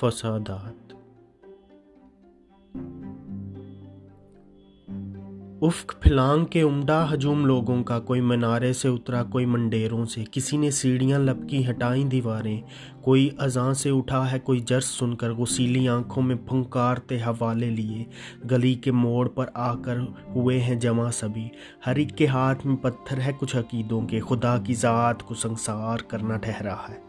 فسادات۔ افق پھلانگ کے عمدہ ہجوم لوگوں کا کوئی منارے سے اترا، کوئی منڈیروں سے۔ کسی نے سیڑھیاں لپکی ہٹائیں دیواریں۔ کوئی اذاں سے اٹھا ہے، کوئی جرس سن کر غسیلی آنکھوں میں پھنکارتے حوالے لیے۔ گلی کے موڑ پر آ کر ہوئے ہیں جمع سبھی۔ ہر ایک کے ہاتھ میں پتھر ہے، کچھ عقیدوں کے۔ خدا کی ذات کو سنسار کرنا ٹھہرا ہے۔